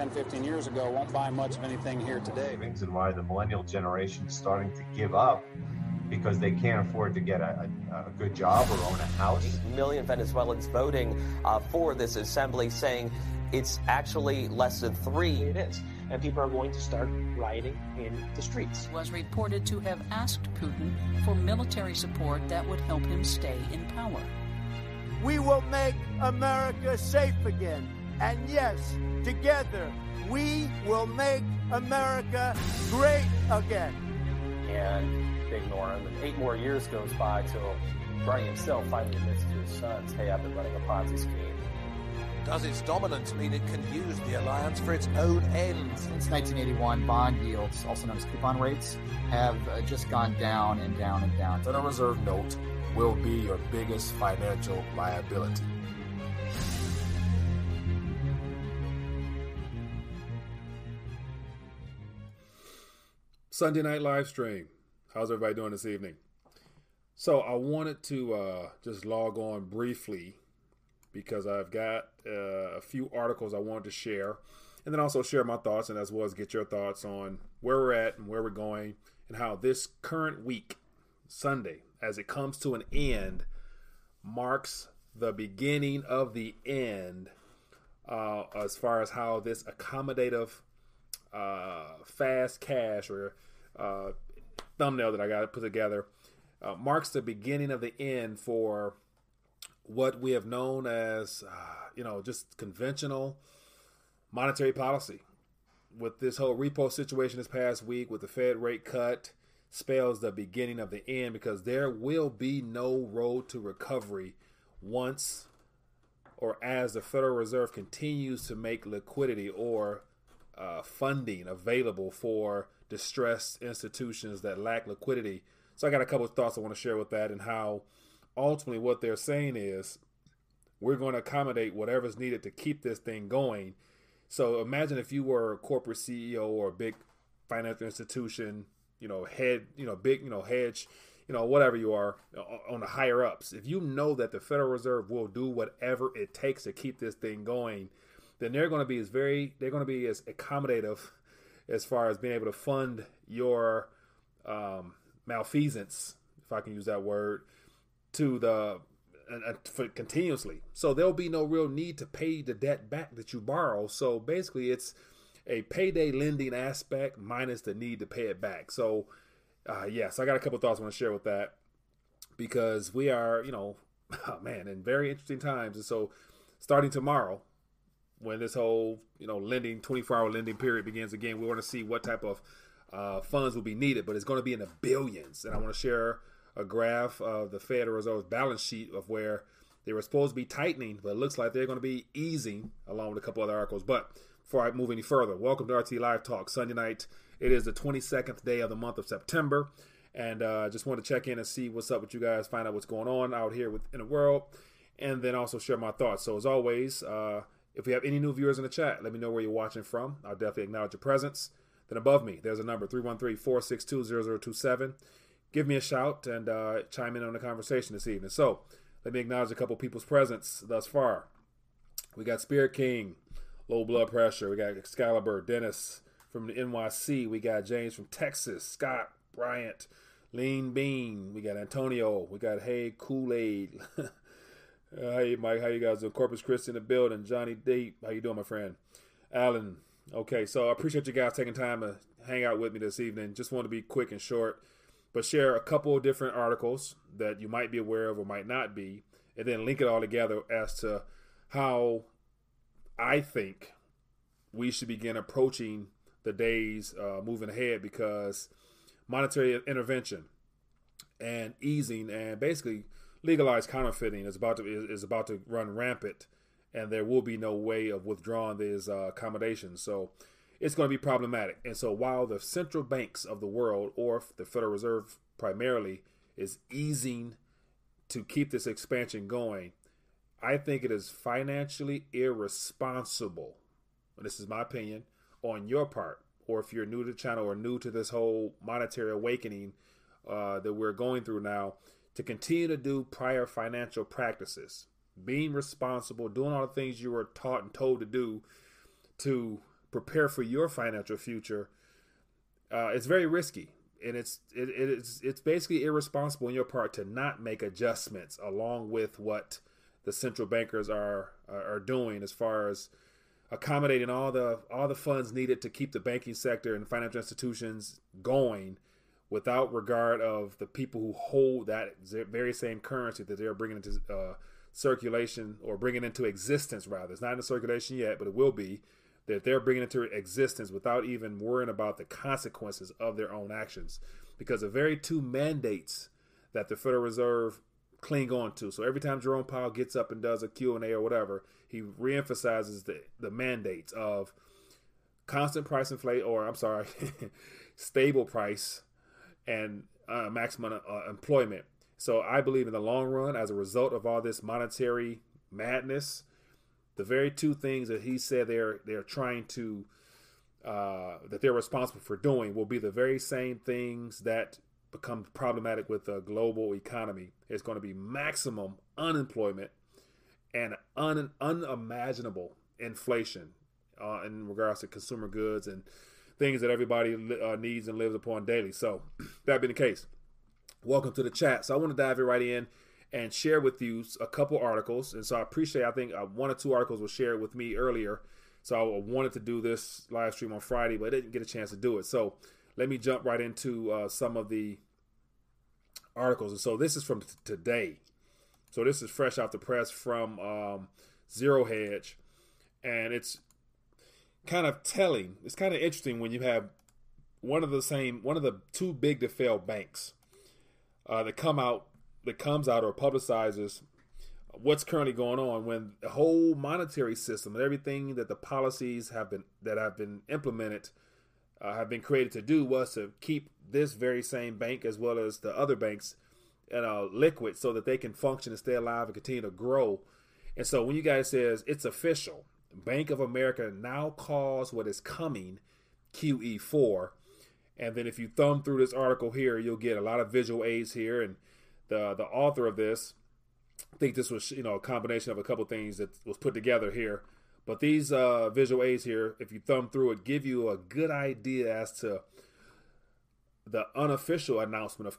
10, 15 years ago won't buy much of anything here today. And why the millennial generation is starting to give up because they can't afford to get a, a, a good job or own a house. Eight million Venezuelans voting uh, for this assembly saying it's actually less than three. It is. And people are going to start rioting in the streets. Was reported to have asked Putin for military support that would help him stay in power. We will make America safe again. And yes, together, we will make America great again. And they ignore him. And eight more years goes by till Bernie himself finally admits to his sons, hey, I've been running a Ponzi scheme. Does its dominance mean it can use the alliance for its own ends? Since 1981, bond yields, also known as coupon rates, have uh, just gone down and down and down. Federal Reserve note will be your biggest financial liability. Sunday night live stream. How's everybody doing this evening? So I wanted to uh, just log on briefly because I've got uh, a few articles I wanted to share, and then also share my thoughts and as well as get your thoughts on where we're at and where we're going, and how this current week, Sunday, as it comes to an end, marks the beginning of the end uh, as far as how this accommodative uh, fast cash or uh, thumbnail that I got put together uh, marks the beginning of the end for what we have known as, uh, you know, just conventional monetary policy. With this whole repo situation this past week, with the Fed rate cut, spells the beginning of the end because there will be no road to recovery once or as the Federal Reserve continues to make liquidity or uh, funding available for distressed institutions that lack liquidity. So I got a couple of thoughts I want to share with that and how ultimately what they're saying is we're going to accommodate whatever's needed to keep this thing going. So imagine if you were a corporate CEO or a big financial institution, you know, head, you know, big, you know, hedge, you know, whatever you are on the higher ups. If you know that the Federal Reserve will do whatever it takes to keep this thing going, then they're going to be as very, they're going to be as accommodative as far as being able to fund your um, malfeasance, if I can use that word, to the uh, for continuously. So there'll be no real need to pay the debt back that you borrow. So basically, it's a payday lending aspect minus the need to pay it back. So uh, yes, yeah, so I got a couple thoughts I want to share with that because we are, you know, oh man, in very interesting times. And so starting tomorrow, when this whole you know lending 24 hour lending period begins again we want to see what type of uh, funds will be needed but it's going to be in the billions. And i want to share a graph of the federal reserve's balance sheet of where they were supposed to be tightening but it looks like they're going to be easing along with a couple other articles. But before i move any further welcome to rt live talk sunday night. It is the 22nd day of the month of september and uh, just want to check in and see what's up with you guys find out what's going on out here within the world and then also share my thoughts. So as always uh, if we have any new viewers in the chat, let me know where you're watching from. I'll definitely acknowledge your presence. Then above me, there's a number 313 462 0027. Give me a shout and uh, chime in on the conversation this evening. So, let me acknowledge a couple people's presence thus far. We got Spirit King, low blood pressure. We got Excalibur, Dennis from the NYC. We got James from Texas, Scott, Bryant, Lean Bean. We got Antonio. We got Hey Kool Aid. Uh, hey, Mike, how you guys doing? Corpus Christi in the building. Johnny Deep, how you doing, my friend? Alan, okay, so I appreciate you guys taking time to hang out with me this evening. Just want to be quick and short, but share a couple of different articles that you might be aware of or might not be, and then link it all together as to how I think we should begin approaching the days uh, moving ahead because monetary intervention and easing and basically – legalized counterfeiting is about to is, is about to run rampant, and there will be no way of withdrawing these uh, accommodations. So it's going to be problematic. And so while the central banks of the world, or the Federal Reserve primarily, is easing to keep this expansion going, I think it is financially irresponsible. This is my opinion on your part, or if you're new to the channel or new to this whole monetary awakening uh, that we're going through now to continue to do prior financial practices, being responsible, doing all the things you were taught and told to do to prepare for your financial future, uh, it's very risky, and it's it, it's it's basically irresponsible on your part to not make adjustments along with what the central bankers are are doing as far as accommodating all the all the funds needed to keep the banking sector and financial institutions going without regard of the people who hold that very same currency that they're bringing into uh, circulation or bringing into existence rather. It's not in circulation yet but it will be that they're bringing into existence without even worrying about the consequences of their own actions. Because the very two mandates that the federal reserve cling on to so every time jerome powell gets up and does a q&a or whatever he reemphasizes the, the mandates of constant price inflation or i'm sorry stable price and uh, maximum uh, employment. So I believe in the long run, as a result of all this monetary madness, the very two things that he said they're they're trying to uh, that they're responsible for doing will be the very same things that become problematic with the global economy. It's going to be maximum unemployment and un, unimaginable inflation uh, in regards to consumer goods and things that everybody uh, needs and lives upon daily. So, that being the case, welcome to the chat. So, I want to dive right in and share with you a couple articles. And so, I appreciate, I think uh, one or two articles were shared with me earlier. So, I wanted to do this live stream on Friday, but I didn't get a chance to do it. So, let me jump right into uh, some of the articles. And so, this is from t- today. So, this is fresh off the press from um, Zero Hedge. And it's kind of telling. It's kind of interesting when you have one of the same, one of the too big to fail banks uh, that come out, that comes out or publicizes what's currently going on when the whole monetary system and everything that the policies have been that have been implemented uh, have been created to do was to keep this very same bank as well as the other banks you know, liquid so that they can function and stay alive and continue to grow. And so when you guys says it's official, Bank of America now calls what is coming QE4. And then if you thumb through this article here, you'll get a lot of visual aids here. And the the author of this, I think this was you know a combination of a couple things that was put together here. But these uh, visual aids here, if you thumb through it, give you a good idea as to the unofficial announcement of